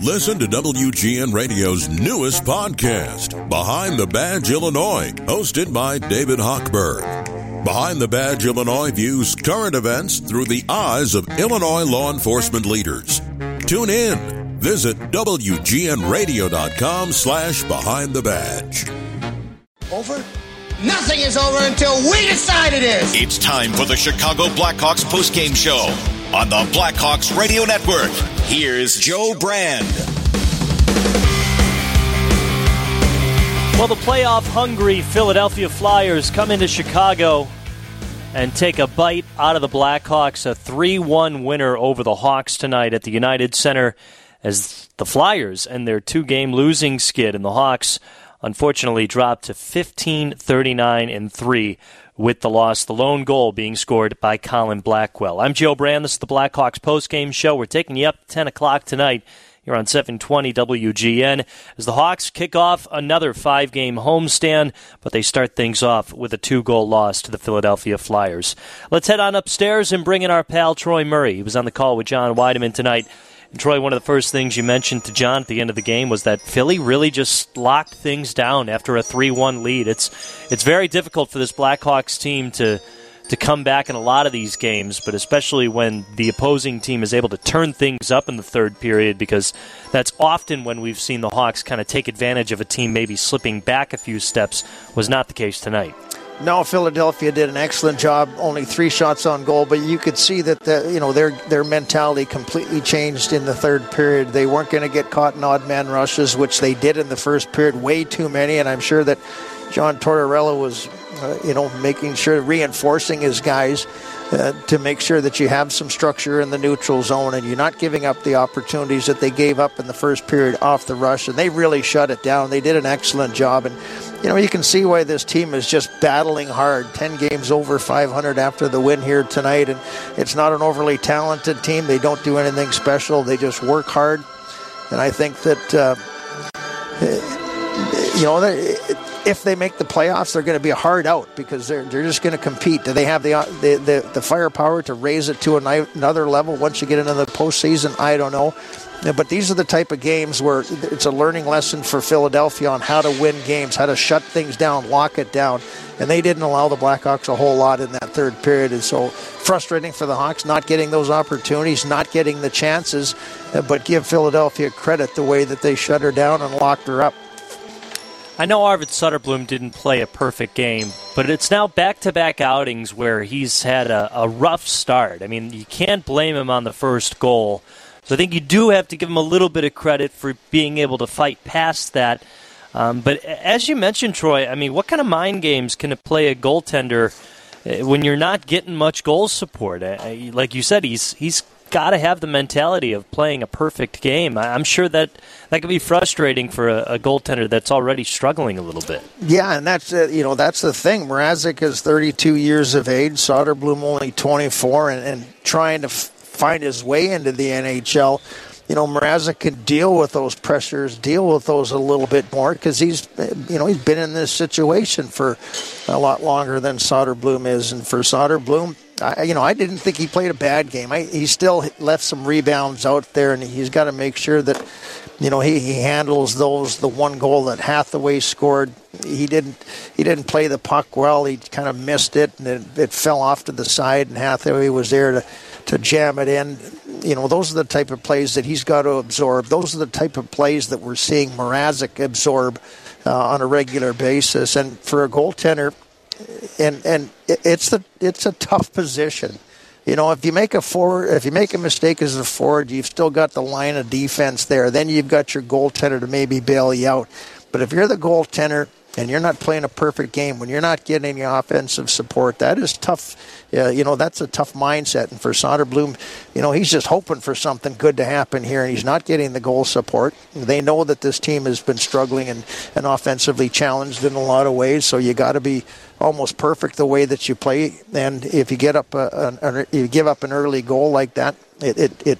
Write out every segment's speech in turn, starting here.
Listen to WGN Radio's newest podcast, Behind the Badge Illinois, hosted by David Hochberg. Behind the Badge Illinois views current events through the eyes of Illinois law enforcement leaders. Tune in. Visit WGNRadio.com slash Behind the Badge. Over? Nothing is over until we decide it is. It's time for the Chicago Blackhawks postgame show on the Blackhawks Radio Network. Here's Joe Brand. Well, the playoff hungry Philadelphia Flyers come into Chicago and take a bite out of the Blackhawks. A 3 1 winner over the Hawks tonight at the United Center as the Flyers end their two game losing skid, and the Hawks unfortunately dropped to 15 39 and 3 with the loss, the lone goal being scored by Colin Blackwell. I'm Joe Brand. This is the Blackhawks postgame show. We're taking you up to 10 o'clock tonight here on 720 WGN as the Hawks kick off another five game homestand, but they start things off with a two goal loss to the Philadelphia Flyers. Let's head on upstairs and bring in our pal Troy Murray. He was on the call with John Wiedeman tonight. And Troy, one of the first things you mentioned to John at the end of the game was that Philly really just locked things down after a 3-1 lead. It's it's very difficult for this Blackhawks team to to come back in a lot of these games, but especially when the opposing team is able to turn things up in the third period, because that's often when we've seen the Hawks kind of take advantage of a team maybe slipping back a few steps. Was not the case tonight. No, Philadelphia did an excellent job. Only three shots on goal, but you could see that the, you know their their mentality completely changed in the third period. They weren't going to get caught in odd man rushes, which they did in the first period, way too many. And I'm sure that John Tortorella was, uh, you know, making sure reinforcing his guys uh, to make sure that you have some structure in the neutral zone and you're not giving up the opportunities that they gave up in the first period off the rush. And they really shut it down. They did an excellent job. And, you know, you can see why this team is just battling hard. 10 games over 500 after the win here tonight. And it's not an overly talented team. They don't do anything special, they just work hard. And I think that, uh, you know, if they make the playoffs, they're going to be a hard out because they're they're just going to compete. Do they have the, the the, the firepower to raise it to another level once you get into the postseason? I don't know. But these are the type of games where it's a learning lesson for Philadelphia on how to win games, how to shut things down, lock it down. And they didn't allow the Blackhawks a whole lot in that third period. And so frustrating for the Hawks not getting those opportunities, not getting the chances. But give Philadelphia credit the way that they shut her down and locked her up. I know Arvid Soderblom didn't play a perfect game, but it's now back to back outings where he's had a, a, rough start. I mean, you can't blame him on the first goal. So I think you do have to give him a little bit of credit for being able to fight past that. Um, but as you mentioned, Troy, I mean, what kind of mind games can it play a goaltender uh, when you're not getting much goal support? Like you said, he's he's got to have the mentality of playing a perfect game. I'm sure that that could be frustrating for a, a goaltender that's already struggling a little bit. Yeah, and that's uh, you know that's the thing. Mrazek is 32 years of age, Soderblom only 24, and, and trying to f- find his way into the NHL. You know, Mrazek can deal with those pressures, deal with those a little bit more because he's, you know, he's been in this situation for a lot longer than Soderblom is, and for Soderblom, I, you know, I didn't think he played a bad game. I, he still left some rebounds out there, and he's got to make sure that, you know, he, he handles those. The one goal that Hathaway scored, he didn't he didn't play the puck well. He kind of missed it, and it, it fell off to the side, and Hathaway was there to to jam it in. You know, those are the type of plays that he's got to absorb. Those are the type of plays that we're seeing Mrazek absorb uh, on a regular basis. And for a goaltender, and and it's the it's a tough position. You know, if you make a forward, if you make a mistake as a forward, you've still got the line of defense there. Then you've got your goaltender to maybe bail you out. But if you're the goaltender and you're not playing a perfect game, when you're not getting any offensive support, that is tough. Uh, you know, that's a tough mindset. And for Soderblom, you know, he's just hoping for something good to happen here, and he's not getting the goal support. They know that this team has been struggling and, and offensively challenged in a lot of ways, so you got to be almost perfect the way that you play. And if you get up, a, a, you give up an early goal like that, it, it, it,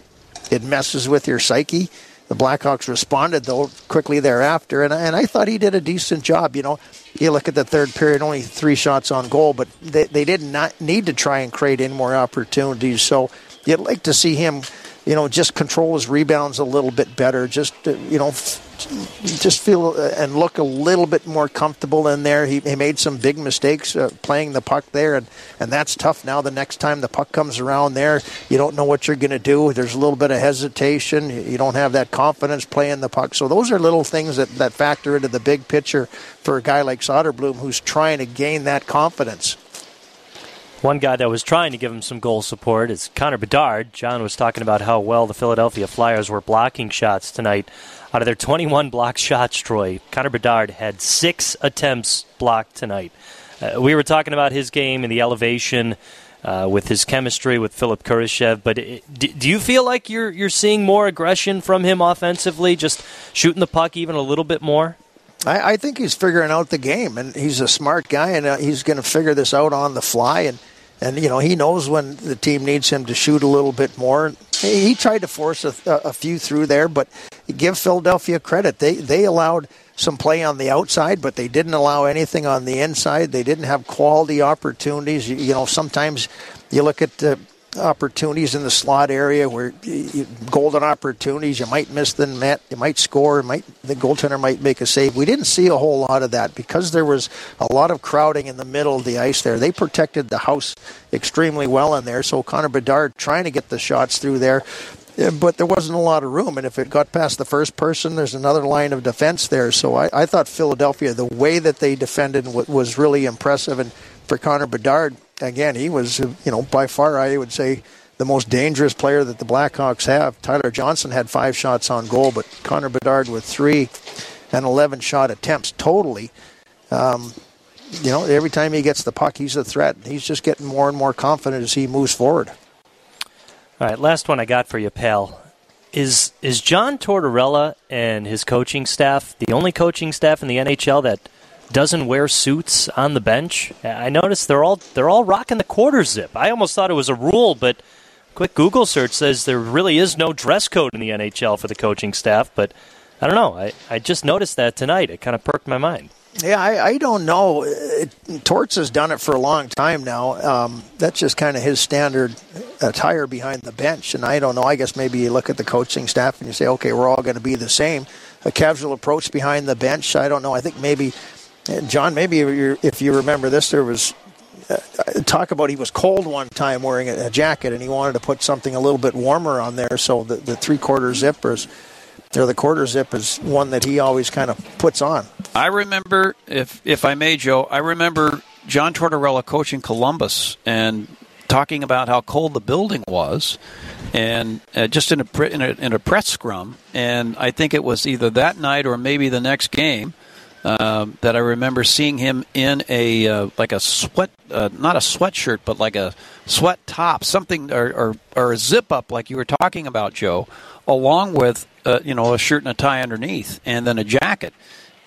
it messes with your psyche the Blackhawks responded though quickly thereafter, and and I thought he did a decent job. You know, you look at the third period, only three shots on goal, but they they did not need to try and create any more opportunities. So you'd like to see him you know, just control his rebounds a little bit better. Just uh, you know, just feel uh, and look a little bit more comfortable in there. He, he made some big mistakes uh, playing the puck there, and, and that's tough. Now the next time the puck comes around there, you don't know what you're going to do. There's a little bit of hesitation. You don't have that confidence playing the puck. So those are little things that, that factor into the big picture for a guy like Soderblom who's trying to gain that confidence. One guy that was trying to give him some goal support is Connor Bedard. John was talking about how well the Philadelphia Flyers were blocking shots tonight. Out of their 21 blocked shots, Troy, Connor Bedard had six attempts blocked tonight. Uh, we were talking about his game and the elevation uh, with his chemistry with Philip Kurashev, but it, do, do you feel like you're you're seeing more aggression from him offensively, just shooting the puck even a little bit more? I, I think he's figuring out the game, and he's a smart guy, and uh, he's going to figure this out on the fly. And and you know he knows when the team needs him to shoot a little bit more. He tried to force a, a few through there, but give Philadelphia credit. They they allowed some play on the outside, but they didn't allow anything on the inside. They didn't have quality opportunities. You, you know, sometimes you look at the opportunities in the slot area where you, golden opportunities you might miss the net you might score might the goaltender might make a save we didn't see a whole lot of that because there was a lot of crowding in the middle of the ice there they protected the house extremely well in there so Connor Bedard trying to get the shots through there but there wasn't a lot of room. And if it got past the first person, there's another line of defense there. So I, I thought Philadelphia, the way that they defended was really impressive. And for Connor Bedard, again, he was, you know, by far, I would say, the most dangerous player that the Blackhawks have. Tyler Johnson had five shots on goal, but Connor Bedard with three and 11 shot attempts totally. Um, you know, every time he gets the puck, he's a threat. He's just getting more and more confident as he moves forward. All right, last one I got for you, pal. Is is John Tortorella and his coaching staff the only coaching staff in the NHL that doesn't wear suits on the bench. I noticed they're all they're all rocking the quarter zip. I almost thought it was a rule, but quick Google search says there really is no dress code in the NHL for the coaching staff. But I don't know. I, I just noticed that tonight. It kind of perked my mind. Yeah, I, I don't know. Torts has done it for a long time now. Um, that's just kind of his standard attire behind the bench. And I don't know. I guess maybe you look at the coaching staff and you say, okay, we're all going to be the same. A casual approach behind the bench. I don't know. I think maybe John, maybe if you remember this, there was uh, talk about he was cold one time wearing a, jacket and he wanted to put something a little bit warmer on there. So the, the three quarter zippers, or the quarter zip is one that he always kind of puts on. I remember, if if I may, Joe, I remember John Tortorella coaching Columbus and talking about how cold the building was, and uh, just in a, in a in a press scrum. And I think it was either that night or maybe the next game um, that I remember seeing him in a uh, like a sweat, uh, not a sweatshirt, but like a sweat top, something or, or, or a zip up, like you were talking about, Joe, along with uh, you know a shirt and a tie underneath, and then a jacket.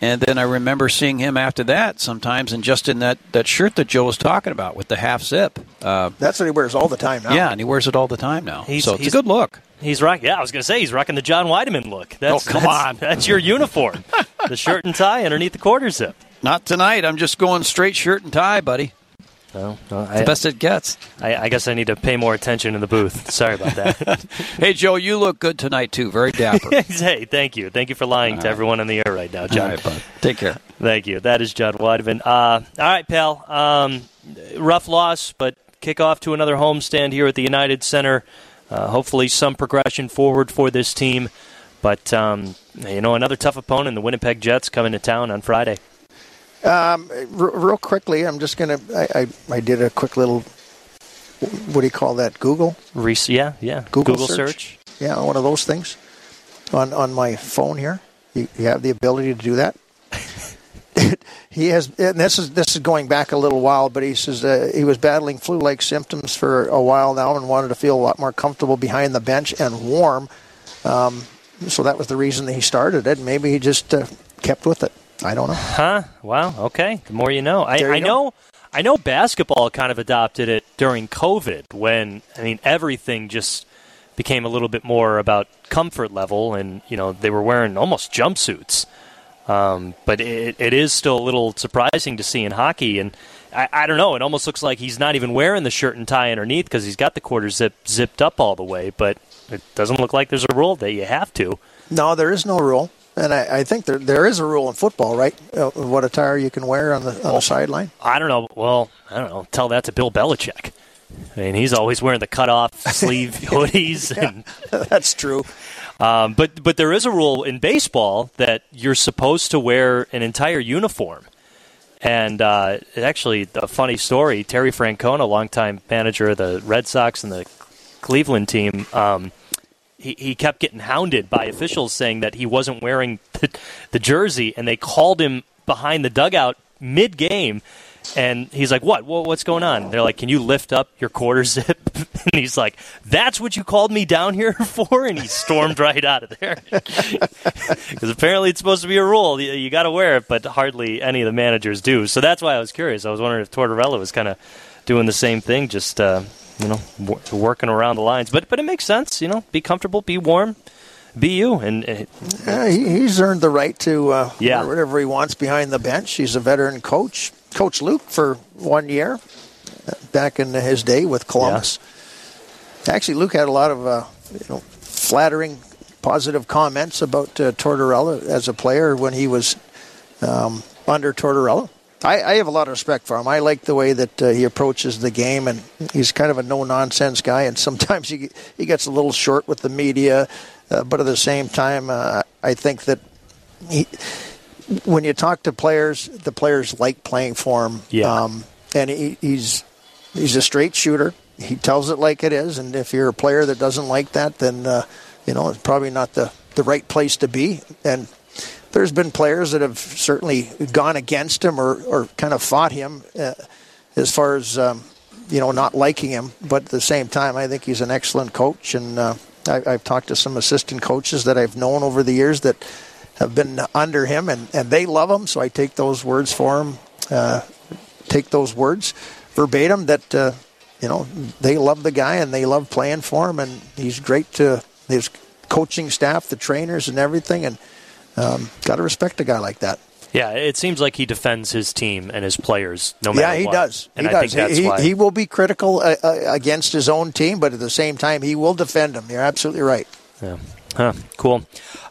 And then I remember seeing him after that sometimes, and just in that, that shirt that Joe was talking about with the half zip. Uh, That's what he wears all the time now. Yeah, and he wears it all the time now. He's, so it's a good look. He's rocking. Yeah, I was going to say he's rocking the John Wiedeman look. That's, oh, come that's, on. That's your uniform. the shirt and tie underneath the quarter zip. Not tonight. I'm just going straight shirt and tie, buddy. No, no I, the best it gets. I, I, guess I need to pay more attention in the booth. Sorry about that. hey, Joe, you look good tonight too. Very dapper. hey, thank you, thank you for lying all to right. everyone in the air right now, John. All right, Take care. Thank you. That is John Wiedeman. Uh, all right, pal. Um, rough loss, but kick off to another homestand here at the United Center. Uh, hopefully, some progression forward for this team. But um, you know, another tough opponent, the Winnipeg Jets, coming to town on Friday. Um, r- real quickly, I'm just gonna. I, I, I did a quick little. What do you call that? Google. Reese, yeah, yeah. Google, Google search. search. Yeah, one of those things. On on my phone here, you, you have the ability to do that. he has, and this is this is going back a little while, but he says uh, he was battling flu-like symptoms for a while now and wanted to feel a lot more comfortable behind the bench and warm. Um, so that was the reason that he started it. Maybe he just uh, kept with it. I don't know. Huh? Wow. Okay. The more you know. I, you I know. I know basketball kind of adopted it during COVID when I mean everything just became a little bit more about comfort level, and you know they were wearing almost jumpsuits. Um, but it, it is still a little surprising to see in hockey, and I, I don't know. It almost looks like he's not even wearing the shirt and tie underneath because he's got the quarter zip zipped up all the way. But it doesn't look like there's a rule that you have to. No, there is no rule. And I, I think there there is a rule in football, right? Uh, what attire you can wear on the on the sideline. I don't know. Well, I don't know. Tell that to Bill Belichick. I mean, he's always wearing the cutoff sleeve hoodies. And, That's true. Um, but but there is a rule in baseball that you're supposed to wear an entire uniform. And uh, actually, a funny story: Terry Francona, longtime manager of the Red Sox and the Cleveland team, um, he, he kept getting hounded by officials saying that he wasn't wearing the, the jersey, and they called him behind the dugout mid game. And he's like, "What? Wha- What's going on?" They're like, "Can you lift up your quarter zip?" and he's like, "That's what you called me down here for." And he stormed right out of there because apparently it's supposed to be a rule. You, you got to wear it, but hardly any of the managers do. So that's why I was curious. I was wondering if Tortorella was kind of doing the same thing, just uh, you know, w- working around the lines. But but it makes sense. You know, be comfortable, be warm, be you, and uh, Yeah, he, he's earned the right to uh, Yeah. wear whatever he wants behind the bench. He's a veteran coach. Coach Luke for one year back in his day with Columbus. Actually, Luke had a lot of uh, you know flattering, positive comments about uh, Tortorella as a player when he was um, under Tortorella. I, I have a lot of respect for him. I like the way that uh, he approaches the game, and he's kind of a no nonsense guy. And sometimes he he gets a little short with the media, uh, but at the same time, uh, I think that he, when you talk to players, the players like playing for him. Yeah. Um, and he, he's he's a straight shooter. He tells it like it is. And if you're a player that doesn't like that, then uh, you know it's probably not the the right place to be. And there's been players that have certainly gone against him or or kind of fought him uh, as far as. Um, you know, not liking him, but at the same time, I think he's an excellent coach. And uh, I, I've talked to some assistant coaches that I've known over the years that have been under him, and, and they love him. So I take those words for him, uh, take those words verbatim that, uh, you know, they love the guy and they love playing for him, and he's great to his coaching staff, the trainers, and everything. And um, got to respect a guy like that. yeah, it seems like he defends his team and his players no matter Yeah, he what. does. And he I does. think that's he, why. he will be critical uh, uh, against his own team, but at the same time, he will defend them. You're absolutely right. Yeah. Huh. Cool.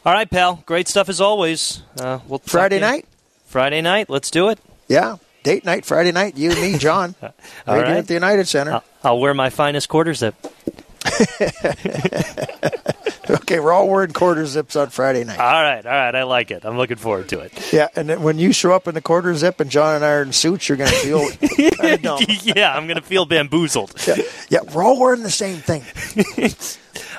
All right, pal. Great stuff as always. Uh, we'll Friday night? Friday night. Let's do it. Yeah, date night, Friday night. You, and me, John. All right right. at the United Center. I'll, I'll wear my finest quarter zip. Okay, we're all wearing quarter zips on Friday night. All right. All right. I like it. I'm looking forward to it. Yeah, and then when you show up in the quarter zip and John and I are in suits, you're going to feel kind of dumb. yeah, I'm going to feel bamboozled. Yeah, yeah, we're all wearing the same thing.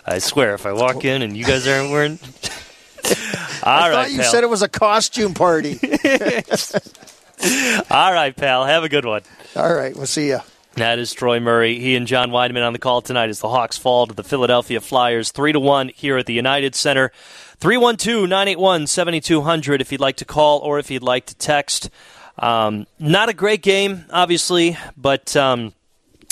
I swear, if I walk in and you guys aren't wearing. All I right, thought you pal. said it was a costume party. All right, pal. Have a good one. all right, we'll see you. That is Troy Murray. He and John Wiedeman on the call tonight as the Hawks fall to the Philadelphia Flyers 3 to 1 here at the United Center. 312-981-7200 if you'd like to call or if you'd like to text. Um, not a great game, obviously, but um,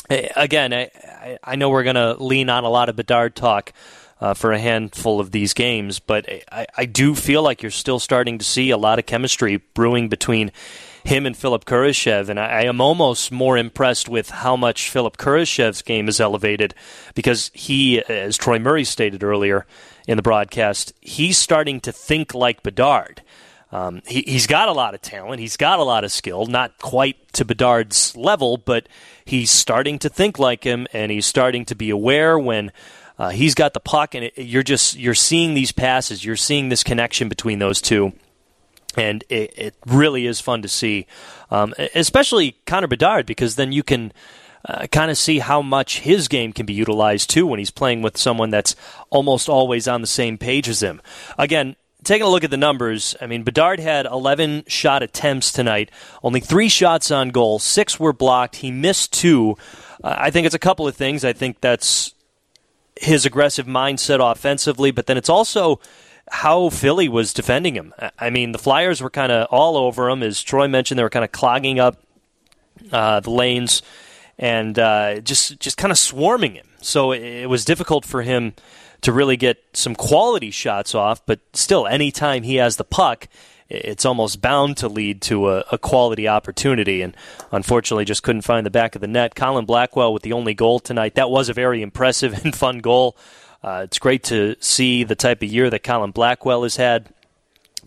again, I, I- I know we're going to lean on a lot of Bedard talk uh, for a handful of these games, but I, I do feel like you're still starting to see a lot of chemistry brewing between him and Philip Kurashev, and I, I am almost more impressed with how much Philip Kurashev's game is elevated because he, as Troy Murray stated earlier in the broadcast, he's starting to think like Bedard. Um, he, he's got a lot of talent. He's got a lot of skill. Not quite to Bedard's level, but he's starting to think like him, and he's starting to be aware when uh, he's got the puck. And it, you're just you're seeing these passes. You're seeing this connection between those two, and it, it really is fun to see, um, especially Connor Bedard, because then you can. Uh, kind of see how much his game can be utilized too when he's playing with someone that's almost always on the same page as him. Again, taking a look at the numbers, I mean, Bedard had 11 shot attempts tonight, only three shots on goal, six were blocked. He missed two. Uh, I think it's a couple of things. I think that's his aggressive mindset offensively, but then it's also how Philly was defending him. I- mean, the Flyers were kind of all over him. As Troy mentioned, they were kind of clogging up uh, the lanes and uh, just just kind of swarming him. So it, it was difficult for him to really get some quality shots off. But still, anytime he has the puck, it's almost bound to lead to a, a quality opportunity. And unfortunately, just couldn't find the back of the net. Colin Blackwell with the only goal tonight. That was a very impressive and fun goal. Uh, it's great to see the type of year that Colin Blackwell has had,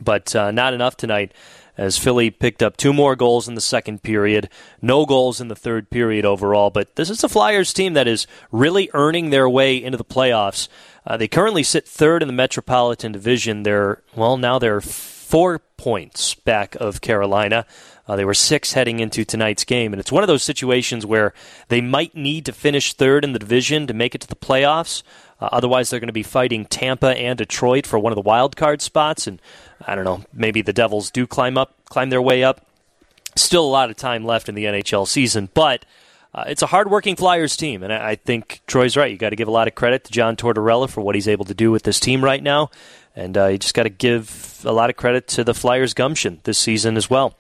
but uh, not enough tonight as Philly picked up two more goals in the second period, no goals in the third period overall. But this is a Flyers team that is really earning their way into the playoffs. Uh, they currently sit third in the Metropolitan Division. They're, well, now they're four points back of Carolina. Uh, they were six heading into tonight's game, and it's one of those situations where they might need to finish third in the division to make it to the playoffs. Uh, otherwise, they're going to be fighting Tampa and Detroit for one of the wild card spots, and I don't know, maybe the Devils do climb up, climb their way up. Still a lot of time left in the NHL season, but uh, it's a hardworking Flyers team, and I, I think Troy's right. You got to give a lot of credit to John Tortorella for what he's able to do with this team right now, and uh, you just got to give a lot of credit to the Flyers' gumption this season as well.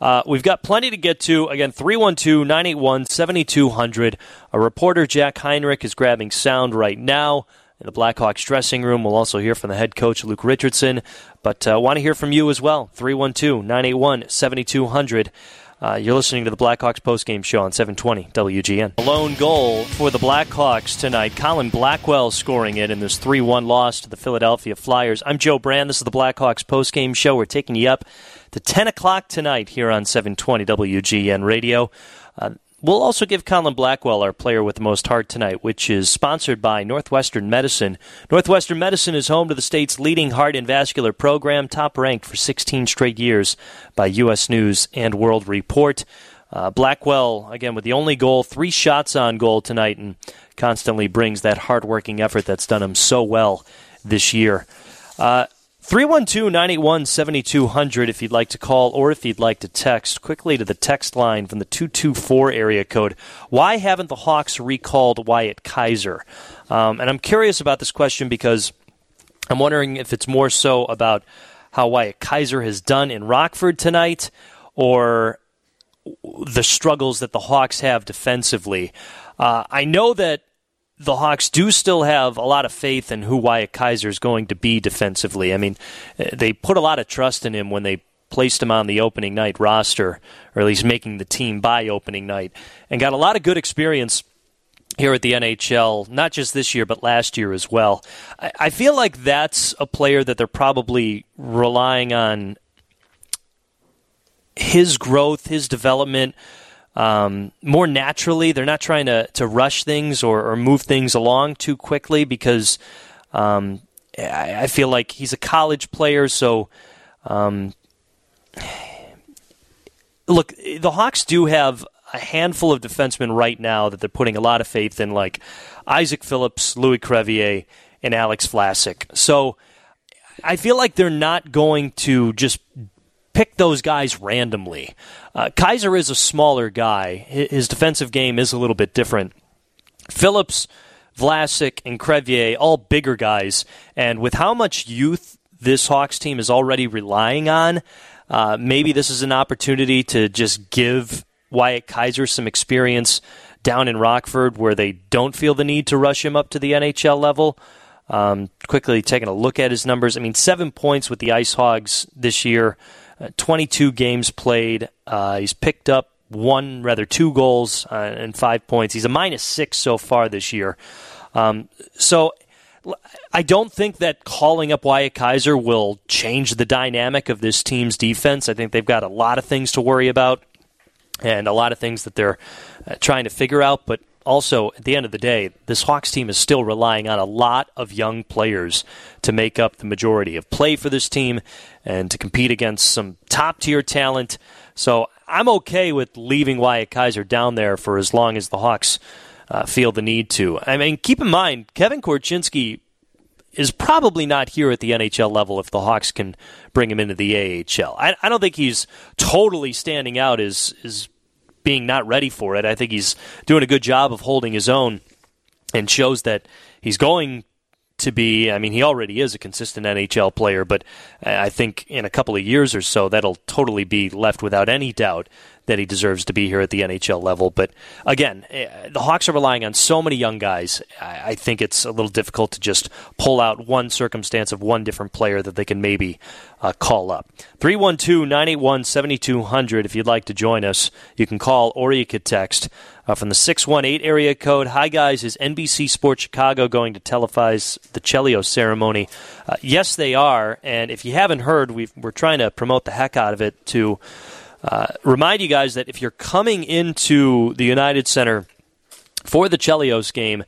Uh, we've got plenty to get to. Again, 312 981 7200. A reporter, Jack Heinrich, is grabbing sound right now in the Blackhawks dressing room. We'll also hear from the head coach, Luke Richardson. But uh, want to hear from you as well. 312 981 7200. Uh, you're listening to the Blackhawks postgame show on 720 WGN. A lone goal for the Blackhawks tonight. Colin Blackwell scoring it in this 3 1 loss to the Philadelphia Flyers. I'm Joe Brand. This is the Blackhawks postgame show. We're taking you up to 10 o'clock tonight here on 720 WGN Radio. Uh, We'll also give Colin Blackwell our player with the most heart tonight, which is sponsored by Northwestern Medicine. Northwestern Medicine is home to the state's leading heart and vascular program, top ranked for 16 straight years by U.S. News and World Report. Uh, Blackwell, again, with the only goal, three shots on goal tonight, and constantly brings that hard-working effort that's done him so well this year. Uh, 312 981 7200 if you'd like to call or if you'd like to text. Quickly to the text line from the 224 area code. Why haven't the Hawks recalled Wyatt Kaiser? Um, and I'm curious about this question because I'm wondering if it's more so about how Wyatt Kaiser has done in Rockford tonight or the struggles that the Hawks have defensively. Uh, I know that the Hawks do still have a lot of faith in who Wyatt Kaiser is going to be defensively. I mean, eh, they put a lot of trust in him when they placed him on the opening night roster, or at least making the team by opening night, and got a lot of good experience here at the NHL, not just this year, but last year as well. I, feel like that's a player that they're probably relying on his growth, his development um, more naturally. They're not trying to, to rush things or, or move things along too quickly because um, I, I, feel like he's a college player. So, um, look, the Hawks do have a handful of defensemen right now that they're putting a lot of faith in, like Isaac Phillips, Louis Crevier, and Alex Vlasic. So I feel like they're not going to just pick those guys randomly. Uh, Kaiser is a smaller guy. His defensive game is a little bit different. Phillips, Vlasic, and Crevier, all bigger guys. And with how much youth this Hawks team is already relying on, uh, maybe this is an opportunity to just give Wyatt Kaiser some experience down in Rockford where they don't feel the need to rush him up to the NHL level. Um, quickly taking a look at his numbers. I mean, seven points with the Ice Hogs this year. Uh, 22 games played. Uh, he's picked up one, rather two goals uh, and five points. He's a minus six so far this year. Um, so I don't think that calling up Wyatt Kaiser will change the dynamic of this team's defense. I think they've got a lot of things to worry about and a lot of things that they're uh, trying to figure out. But also, at the end of the day, this Hawks team is still relying on a lot of young players to make up the majority of play for this team and to compete against some top tier talent. So I'm okay with leaving Wyatt Kaiser down there for as long as the Hawks uh, feel the need to. I mean, keep in mind, Kevin Korchinski is probably not here at the NHL level if the Hawks can bring him into the AHL. I, I don't think he's totally standing out as, as being not ready for it. I think he's doing a good job of holding his own and shows that he's going to be. I mean, he already is a consistent NHL player, but I think in a couple of years or so, that'll totally be left without any doubt that he deserves to be here at the NHL level. But again, eh, the Hawks are relying on so many young guys. I think it's a little difficult to just pull out one circumstance of one different player that they can maybe uh, call up. 312 981 7200. If you'd like to join us, you can call or you could text uh, from the 618 area code. Hi, guys. Is NBC Sports Chicago going to televise the Chelios ceremony? Uh, yes, they are. And if you haven't heard, we are trying to promote the heck out of it to uh, remind you guys that if you're coming into the United Center for the Chelios game,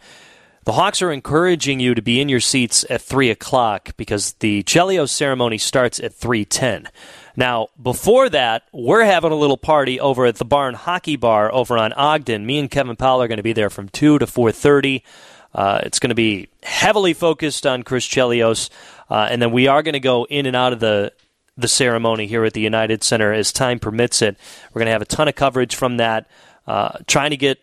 the Hawks are encouraging you to be in your seats at 3 o'clock because the Chelios ceremony starts at 3.10. Now, before that, we're having a little party over at the Barn Hockey Bar over on Ogden. Me and Kevin Powell are going to be there from 2 to 4.30. Uh, it's going to be heavily focused on Chris Chelios, uh, and then we are going to go in and out of the the ceremony here at the United Center as time permits it. We're going to have a ton of coverage from that, uh, trying to get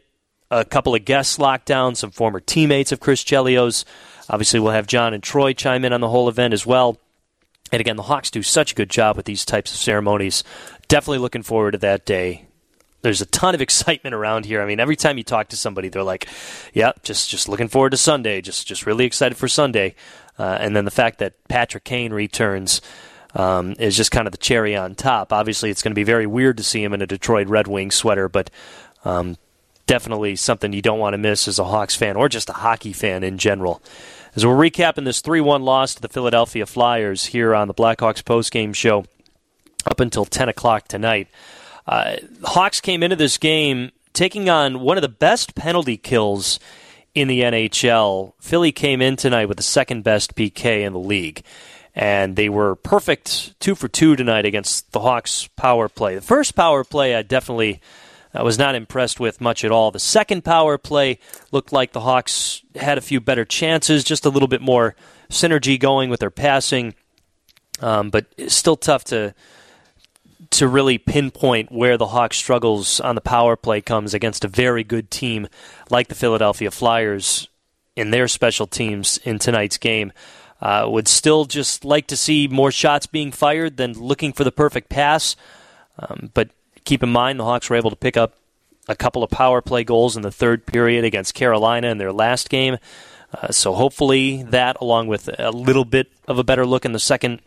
a couple of guests locked down, some former teammates of Chris Chelios. Obviously, we'll have John and Troy chime in on the whole event as well. And again, the Hawks do such a good job with these types of ceremonies. Definitely looking forward to that day. There's a ton of excitement around here. I mean, every time you talk to somebody, they're like, "Yeah, just just looking forward to Sunday. Just just really excited for Sunday." Uh, and then the fact that Patrick Kane returns um, is just kind of the cherry on top. Obviously, it's going to be very weird to see him in a Detroit Red Wings sweater, but um, definitely something you don't want to miss as a Hawks fan or just a hockey fan in general. As we're recapping this 3 1 loss to the Philadelphia Flyers here on the Blackhawks postgame show up until 10 o'clock tonight, uh, Hawks came into this game taking on one of the best penalty kills in the NHL. Philly came in tonight with the second best PK in the league. And they were perfect two for two tonight against the Hawks power play. The first power play, I definitely I was not impressed with much at all. The second power play looked like the Hawks had a few better chances, just a little bit more synergy going with their passing, um, but still tough to to really pinpoint where the Hawks' struggles on the power play comes against a very good team like the Philadelphia Flyers in their special teams in tonight's game. Uh, would still just like to see more shots being fired than looking for the perfect pass. Um, but Keep in mind, the Hawks were able to pick up a couple of power play goals in the third period against Carolina in their last game. Uh, so hopefully that, along with a little bit of a better look in the second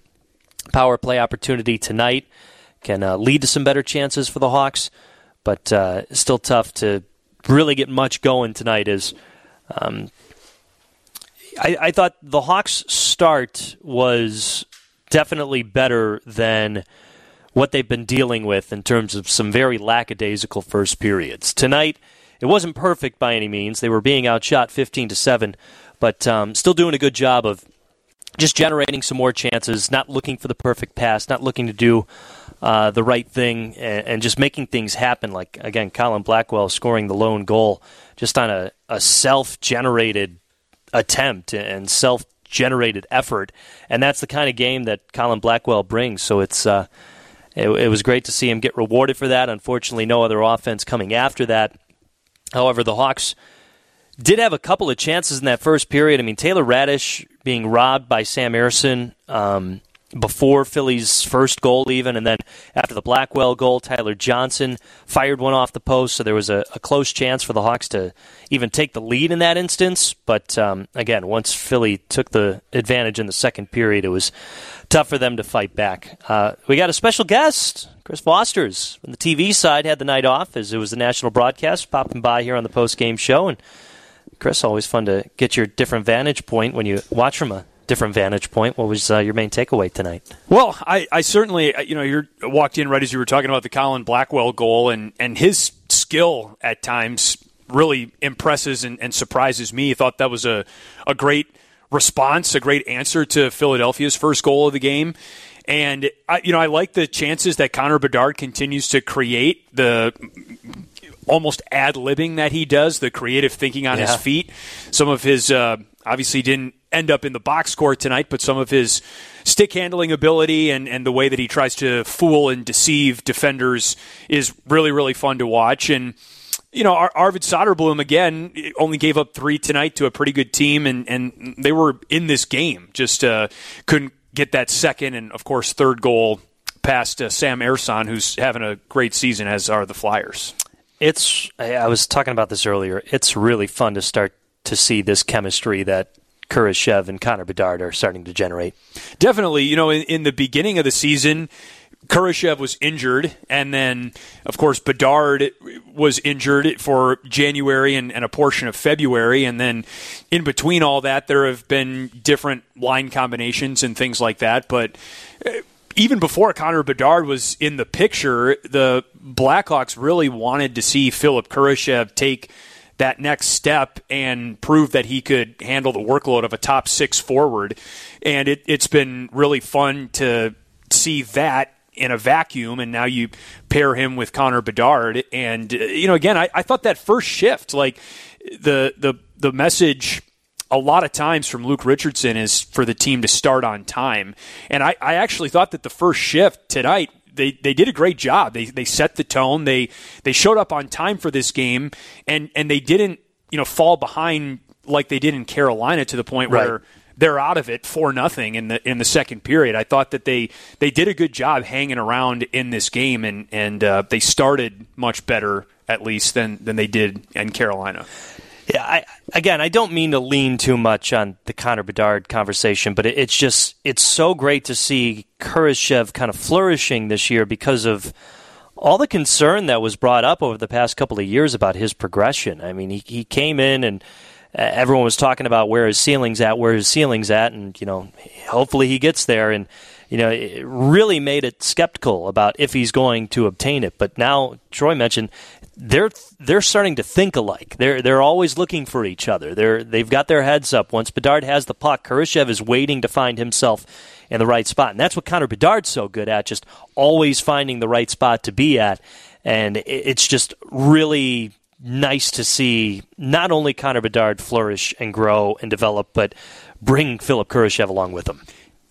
power play opportunity tonight, can uh, lead to some better chances for the Hawks. But uh, still tough to really get much going tonight. As um, I, I thought the Hawks' start was definitely better than what they've been dealing with in terms of some very lackadaisical first periods. Tonight, it wasn't perfect by any means. They were being outshot 15 to 7, but um, still doing a good job of just generating some more chances, not looking for the perfect pass, not looking to do uh, the right thing, and, and, just making things happen. Like, again, Colin Blackwell scoring the lone goal just on a, a self generated attempt and self generated effort. And that's the kind of game that Colin Blackwell brings. So it's. Uh, it, it was great to see him get rewarded for that. Unfortunately, no other offense coming after that. However, the Hawks did have a couple of chances in that first period. I mean, Taylor Raddysh being robbed by Sam Ersson um, before Philly's first goal, even, and then after the Blackwell goal, Tyler Johnson fired one off the post, so there was a, a close chance for the Hawks to even take the lead in that instance. But um, again, once Philly took the advantage in the second period, it was tough for them to fight back. Uh, we got a special guest, Chris Vosters from the TV side, had the night off as it was the national broadcast, popping by here on the post game show. And Chris, always fun to get your different vantage point when you watch from a different vantage point. What was uh, your main takeaway tonight? Well, I, I certainly, uh, you know, you walked in right as you were talking about the Colin Blackwell goal, and, and his skill at times really impresses and, and surprises me. I thought that was a, a great response, a great answer to Philadelphia's first goal of the game. And I, you know, I like the chances that Connor Bedard continues to create the almost ad libbing that he does, the creative thinking on yeah. his feet. Some of his uh, obviously didn't end up in the box score tonight, but some of his stick handling ability and, and the way that he tries to fool and deceive defenders is really, really fun to watch. And you know, Ar- Arvid Soderblom again only gave up three tonight to a pretty good team, and, and they were in this game. Just uh, couldn't get that second and, of course, third goal past uh, Sam Ersson, who's having a great season, as are the Flyers. It's. I was talking about this earlier. It's really fun to start to see this chemistry that Kurashev and Connor Bedard are starting to generate. Definitely, you know, in, in the beginning of the season, Kurashev was injured, and then, of course, Bedard was injured for January and, and, a portion of February. And then, in between all that, there have been different line combinations and things like that. But uh, even before Connor Bedard was in the picture, the Blackhawks really wanted to see Philip Kurashev take that next step and prove that he could handle the workload of a top six forward. And it, it's been really fun to see that in a vacuum, and now you pair him with Connor Bedard. And uh, you know, again, I, I thought that first shift, like the the the message a lot of times from Luke Richardson is for the team to start on time. And I, I actually thought that the first shift tonight they, they did a great job. They, they set the tone. They they showed up on time for this game, and, and they didn't you know fall behind like they did in Carolina to the point where they're out of it for nothing in the in the second period. I thought that they they did a good job hanging around in this game, and and uh, they started much better at least than than they did in Carolina. Yeah, I, again, I don't mean to lean too much on the Connor Bedard conversation, but it, it's just it's so great to see Kurashev kind of flourishing this year because of all the concern that was brought up over the past couple of years about his progression. I mean, he he came in and uh, everyone was talking about where his ceiling's at, where his ceiling's at, and you know, hopefully he gets there. And you know, it really made it skeptical about if he's going to obtain it. But now Troy mentioned they're they're starting to think alike. They're they're always looking for each other. They're they've got their heads up. Once Bedard has the puck, Kurashev is waiting to find himself in the right spot, and that's what Connor Bedard's so good at, just always finding the right spot to be at. And it's just really nice to see not only Connor Bedard flourish and grow and develop, but bring Philip Kurashev along with him.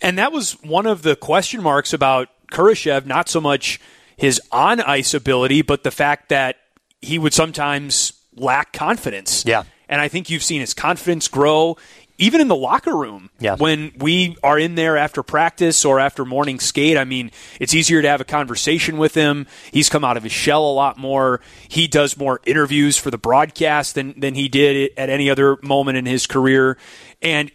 And that was one of the question marks about Kurashev, not so much his on ice ability, but the fact that he would sometimes lack confidence. Yeah. And I think you've seen his confidence grow even in the locker room, yeah. when we are in there after practice or after morning skate, I mean, it's easier to have a conversation with him. He's come out of his shell a lot more. He does more interviews for the broadcast than, than he did at any other moment in his career. And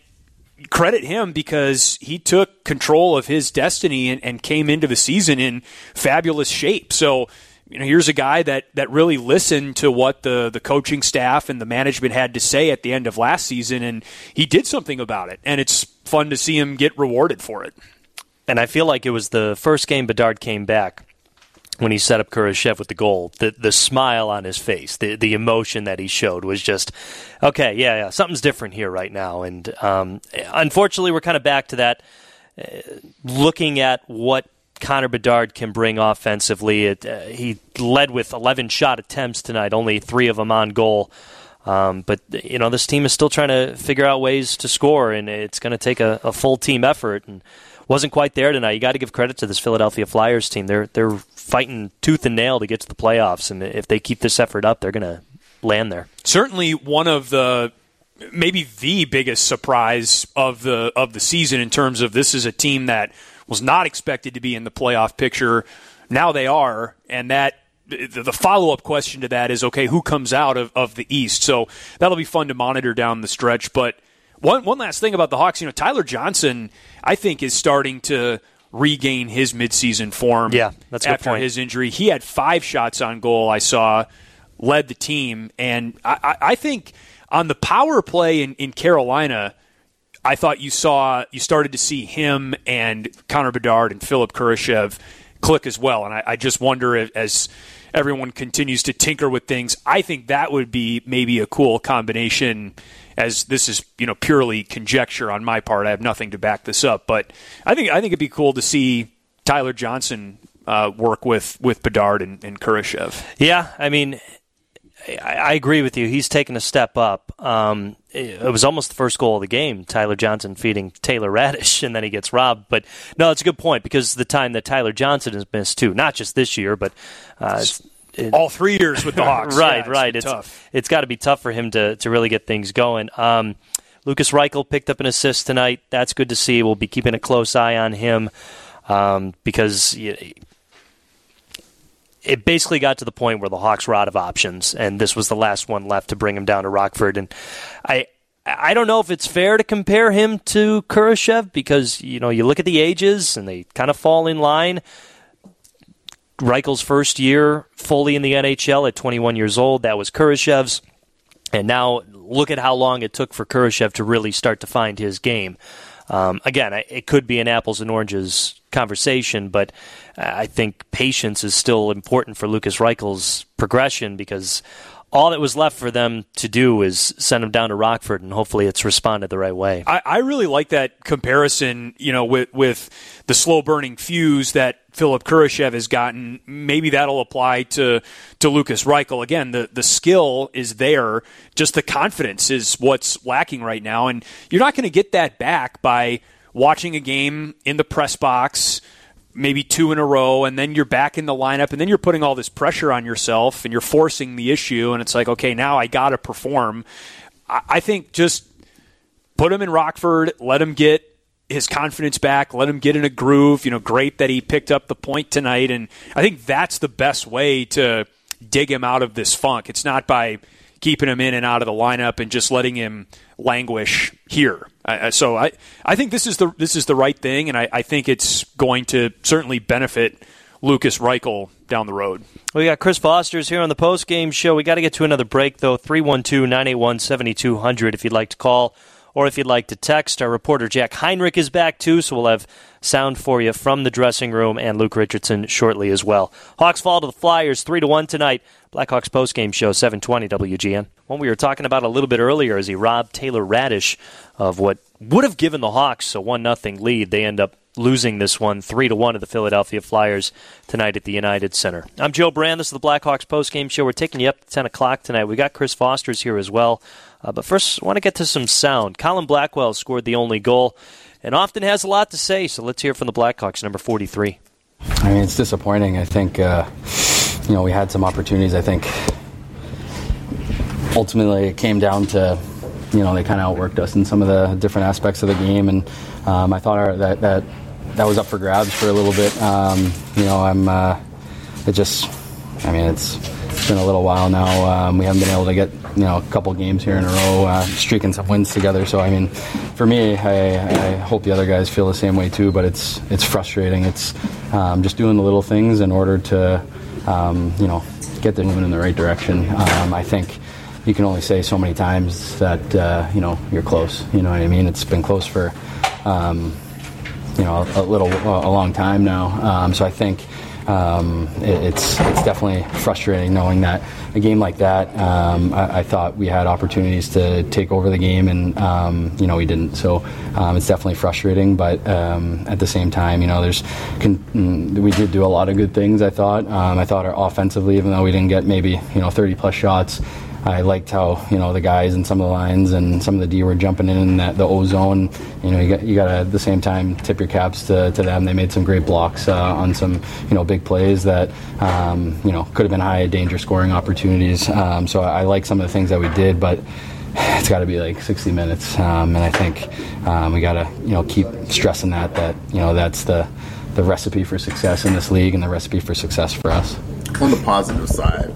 credit him because he took control of his destiny and, and came into the season in fabulous shape. So, you know, here's a guy that, that really listened to what the, the coaching staff and the management had to say at the end of last season, and he did something about it. And it's fun to see him get rewarded for it. And I feel like it was the first game Bedard came back when he set up Kurashev with the goal. The the smile on his face, the the emotion that he showed was just okay. Yeah, yeah, something's different here right now. And um, unfortunately, we're kind of back to that. Uh, looking at what Connor Bedard can bring offensively. It, uh, he led with 11 shot attempts tonight, only three of them on goal. Um, but you know this team is still trying to figure out ways to score, and it's going to take a, a, full team effort. And wasn't quite there tonight. You got to give credit to this Philadelphia Flyers team. They're they're fighting tooth and nail to get to the playoffs, and if they keep this effort up, they're going to land there. Certainly, one of the maybe the biggest surprise of the of the season in terms of this is a team that was not expected to be in the playoff picture. Now they are, and that the follow up question to that is okay, who comes out of, of the East? So that'll be fun to monitor down the stretch. But one one last thing about the Hawks, you know, Tyler Johnson, I think, is starting to regain his midseason form. Yeah, that's after his injury. He had five shots on goal. I saw led the team, and I, I think on the power play in, in Carolina I thought you saw you started to see him and Connor Bedard and Philip Kurashev click as well. And I, I just wonder if, as everyone continues to tinker with things, I think that would be maybe a cool combination. As this is you know purely conjecture on my part, I have nothing to back this up, but I think I think it'd be cool to see Tyler Johnson uh, work with with Bedard and, and Kurashev. Yeah, I mean, I, I, agree with you. He's taken a step up. Um, it was almost the first goal of the game. Tyler Johnson feeding Taylor Raddysh, and then he gets robbed. But no, it's a good point because the time that Tyler Johnson has missed too, not just this year, but uh, it, all three years with the Hawks. right, yeah, right. It's it's, it's got to be tough for him to to really get things going. Um, Lukas Reichel picked up an assist tonight. That's good to see. We'll be keeping a close eye on him. um, because. It basically got to the point where the Hawks were out of options, and this was the last one left to bring him down to Rockford. And I, I don't know if it's fair to compare him to Kurashev because you know you look at the ages and they kind of fall in line. Reichel's first year fully in the NHL at 21 years old. That was Kurashev's. And now look at how long it took for Kurashev to really start to find his game. Um, again, it could be an apples and oranges conversation, but I think patience is still important for Lukas Reichel's progression because all that was left for them to do is send him down to Rockford, and hopefully it's responded the right way. I, I really like that comparison, you know, with with the slow burning fuse that Philipp Kurashev has gotten. Maybe that'll apply to to Lukas Reichel. Again, the the skill is there, just the confidence is what's lacking right now, and you're not going to get that back by watching a game in the press box maybe two in a row, and then you're back in the lineup, and then you're putting all this pressure on yourself, and you're forcing the issue, and it's like, okay, now I got to perform. I think just put him in Rockford, let him get his confidence back, let him get in a groove. You know, great that he picked up the point tonight, and I think that's the best way to dig him out of this funk. It's not by keeping him in and out of the lineup and just letting him languish here. So I, I think this is the this is the right thing, and I, I think it's going to certainly benefit Lukas Reichel down the road. We got Chris Vosters here on the post game show. We got to get to another break though. 312-981-7200 if you'd like to call or if you'd like to text. Our reporter Jack Heinrich is back too, so we'll have sound for you from the dressing room and Luke Richardson shortly as well. Hawks fall to the Flyers 3 to 1 tonight. Blackhawks postgame show 720 WGN. One we were talking about a little bit earlier is he robbed Taylor Raddysh of what would have given the Hawks a 1 0 lead. They end up losing this one 3 to 1 to the Philadelphia Flyers tonight at the United Center. I'm Joe Brand. This is the Blackhawks postgame show. We're taking you up to 10 o'clock tonight. We got Chris Vosters here as well. Uh, but first, I want to get to some sound. Colin Blackwell scored the only goal and often has a lot to say. So let's hear from the Blackhawks, number 43. I mean, it's disappointing. I think, uh, you know, we had some opportunities. I think ultimately it came down to, you know, they kind of outworked us in some of the different aspects of the game. And um, I thought our, that, that that was up for grabs for a little bit. Um, you know, I'm, uh, it just, I mean, it's, it's been a little while now. Um, we haven't been able to get you know a couple games here in a row, uh, streaking some wins together. So I mean, for me, I, I, hope the other guys feel the same way too. But it's it's frustrating. It's um, just doing the little things in order to um, you know get them moving in the right direction. Um, I think you can only say so many times that uh, you know you're close. You know what I mean? It's been close for um, you know a, little a long time now. Um, so I think um, it, it's it's definitely frustrating knowing that a game like that, um, I, I, thought we had opportunities to take over the game, and um, you know we didn't. So um, it's definitely frustrating. But um, at the same time, you know, there's con- we did do a lot of good things. I thought. Um, I thought our offensively, even though we didn't get maybe you know 30 plus shots. I liked how you know the guys and some of the lines and some of the D were jumping in in that, the O zone. You know, you got you got to at the same time tip your caps to, to them. They made some great blocks uh, on some you know big plays that um, you know could have been high danger scoring opportunities. Um, so I, I like some of the things that we did, but it's got to be like 60 minutes, um, and I think um, we got to you know keep stressing that that you know that's the the recipe for success in this league and the recipe for success for us. On the positive side,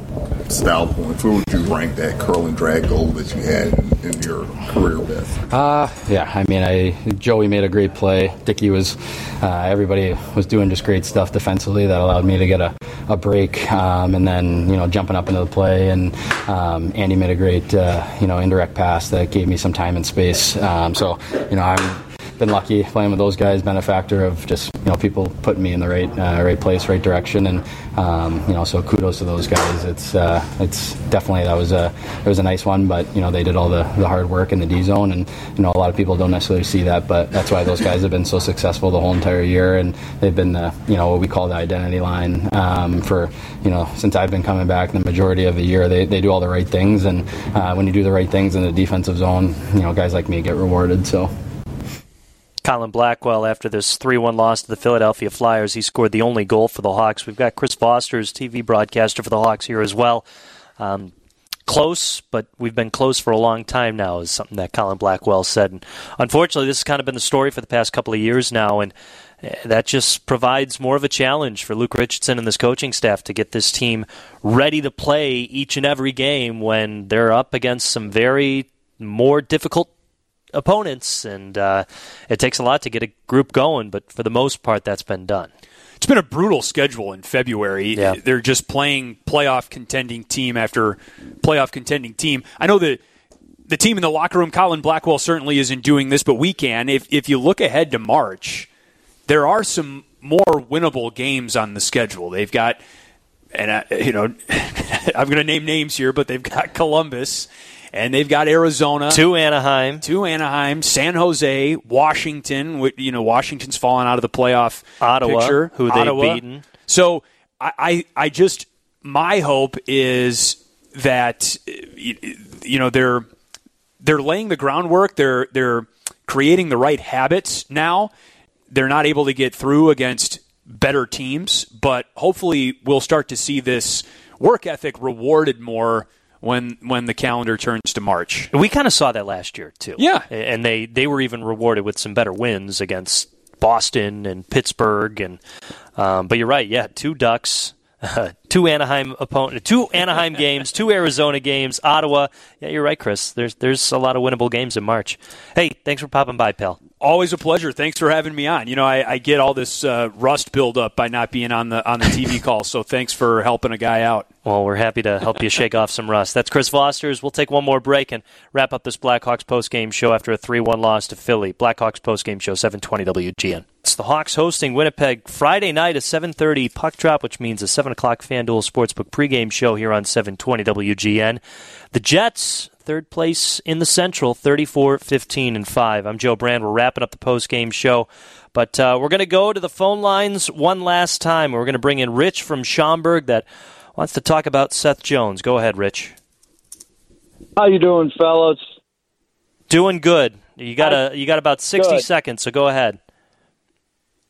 style points, where would you rank that curl and drag goal that you had in, in your career best? Uh, yeah, I mean, I Joey made a great play. Dickey was, uh, everybody was doing just great stuff defensively that allowed me to get a, a break, um, and then you know jumping up into the play, and um, Andy made a great uh, you know indirect pass that gave me some time and space. Um, so you know I'm been lucky playing with those guys. Been a factor of just you know people putting me in the right uh, right place, right direction, and um, you know so kudos to those guys. It's uh, it's definitely that was a it was a nice one, but you know they did all the, the hard work in the D zone, and you know a lot of people don't necessarily see that, but that's why those guys have been so successful the whole entire year, and they've been the you know what we call the identity line um, for you know since I've been coming back the majority of the year. They, they do all the right things, and uh, when you do the right things in the defensive zone, you know guys like me get rewarded. So. Colin Blackwell after this 3 1 loss to the Philadelphia Flyers. He scored the only goal for the Hawks. We've got Chris Vosters TV broadcaster for the Hawks here as well. Um, close, but we've been close for a long time now, is something that Colin Blackwell said. And unfortunately, this has kind of been the story for the past couple of years now, and eh, that just provides more of a challenge for Luke Richardson and this coaching staff to get this team ready to play each and every game when they're up against some very more difficult opponents, and uh, it takes a lot to get a group going. But for the most part, that's been done. It's been a brutal schedule in February. Yeah. They're just playing playoff contending team after playoff contending team. I know that the team in the locker room, Colin Blackwell certainly isn't doing this, but we can. If if you look ahead to March, there are some more winnable games on the schedule. They've got, and I, you know, I'm going to name names here, but they've got Columbus and they've got Arizona, To Anaheim, to Anaheim, San Jose, Washington. You know, Washington's fallen out of the playoff Ottawa, picture. who they've Ottawa. beaten. So I, I, I just my hope is that you know they're they're laying the groundwork. They're they're creating the right habits now. They're not able to get through against better teams, but hopefully we'll start to see this work ethic rewarded more when when the calendar turns to March. We kind of saw that last year too. Yeah. and they they were even rewarded with some better wins against Boston and Pittsburgh, and um, but you're right. Yeah, two Ducks. two Anaheim opponent, two Anaheim games, two Arizona games, Ottawa. Yeah, you're right, Chris. There's there's a lot of winnable games in March. Hey, thanks for popping by, pal. Always a pleasure. Thanks for having me on. You know, I, I get all this uh, rust buildup by not being on the on the TV call. So thanks for helping a guy out. Well, we're happy to help you shake off some rust. That's Chris Vosters. We'll take one more break and wrap up this Blackhawks postgame show after a 3 1 loss to Philly. Blackhawks postgame show, 720 WGN. It's the Hawks hosting Winnipeg Friday night, a 7.30 puck drop, which means a 7 o'clock FanDuel Sportsbook pregame show here on 720 WGN. The Jets, third place in the Central, 34 15 and 5. I'm Joe Brand. We're wrapping up the post game show. But uh, we're going to go to the phone lines one last time. We're going to bring in Rich from Schaumburg that wants to talk about Seth Jones. Go ahead, Rich. How you doing, fellas? Doing good. You got a you got about 60 Good. seconds, so go ahead.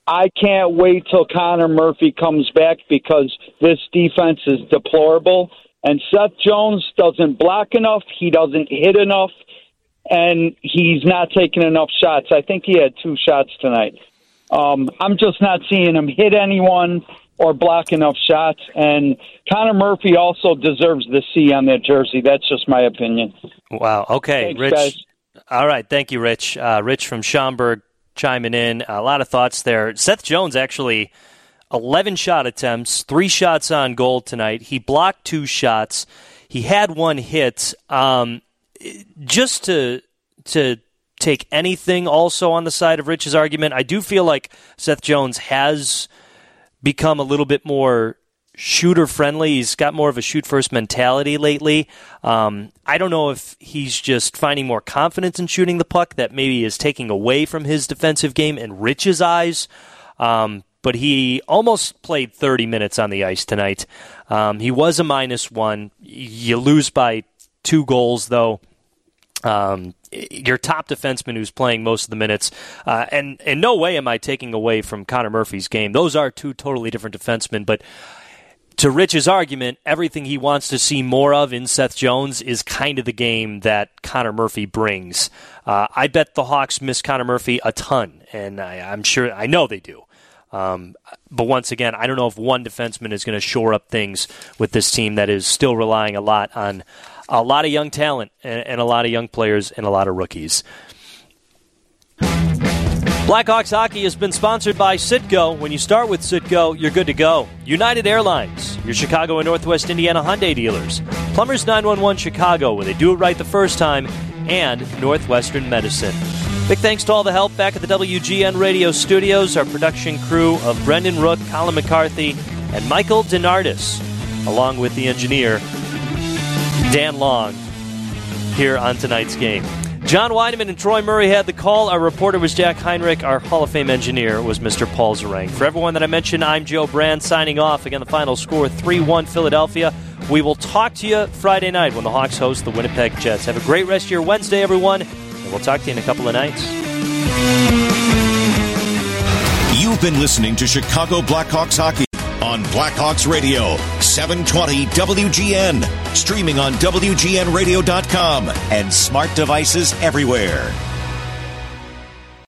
I can't wait till Connor Murphy comes back because this defense is deplorable. And Seth Jones doesn't block enough. He doesn't hit enough. And he's not taking enough shots. I think he had two shots tonight. Um, I'm just not seeing him hit anyone or block enough shots. And Connor Murphy also deserves the C on that jersey. That's just my opinion. Wow. Okay, Thanks, Rich. guys. All right. Thank you, Rich. Uh, Rich from Schaumburg chiming in. A lot of thoughts there. Seth Jones actually 11 shot attempts, three shots on goal tonight. He blocked two shots. He had one hit. Um, just to to take anything also on the side of Rich's argument, I do feel like Seth Jones has become a little bit more shooter friendly. He's got more of a shoot first mentality lately. Um, I don't know if he's just finding more confidence in shooting the puck that maybe is taking away from his defensive game in Rich's eyes. Um, but he almost played 30 minutes on the ice tonight. Um, he was a minus one. You lose by two goals, though. Um, your top defenseman who's playing most of the minutes, uh, and in no way am I taking away from Connor Murphy's game. Those are two totally different defensemen, but to Rich's argument, everything he wants to see more of in Seth Jones is kind of the game that Connor Murphy brings. Uh, I bet the Hawks miss Connor Murphy a ton, and I, I'm sure I know they do. Um, but once again, I don't know if one defenseman is going to shore up things with this team that is still relying a lot on a lot of young talent and, and a lot of young players and a lot of rookies. Blackhawks hockey has been sponsored by Sitco. When you start with Sitco, you're good to go. United Airlines, your Chicago and Northwest Indiana Hyundai dealers. Plumbers 911 Chicago, where they do it right the first time, and Northwestern Medicine. Big thanks to all the help back at the WGN Radio Studios, our production crew of Brendan Rook, Colin McCarthy, and Michael Denardis, along with the engineer, Dan Long, here on tonight's game. John Wiedeman and Troy Murray had the call. Our reporter was Jack Heinrich. Our Hall of Fame engineer was Mr. Paul Zarang. For everyone that I mentioned, I'm Joe Brand signing off. Again, the final score 3 1 Philadelphia. We will talk to you Friday night when the Hawks host the Winnipeg Jets. Have a great rest of your Wednesday, everyone, and we'll talk to you in a couple of nights. You've been listening to Chicago Blackhawks Hockey on Blackhawks Radio, 720 WGN, streaming on WGNradio.com and smart devices everywhere.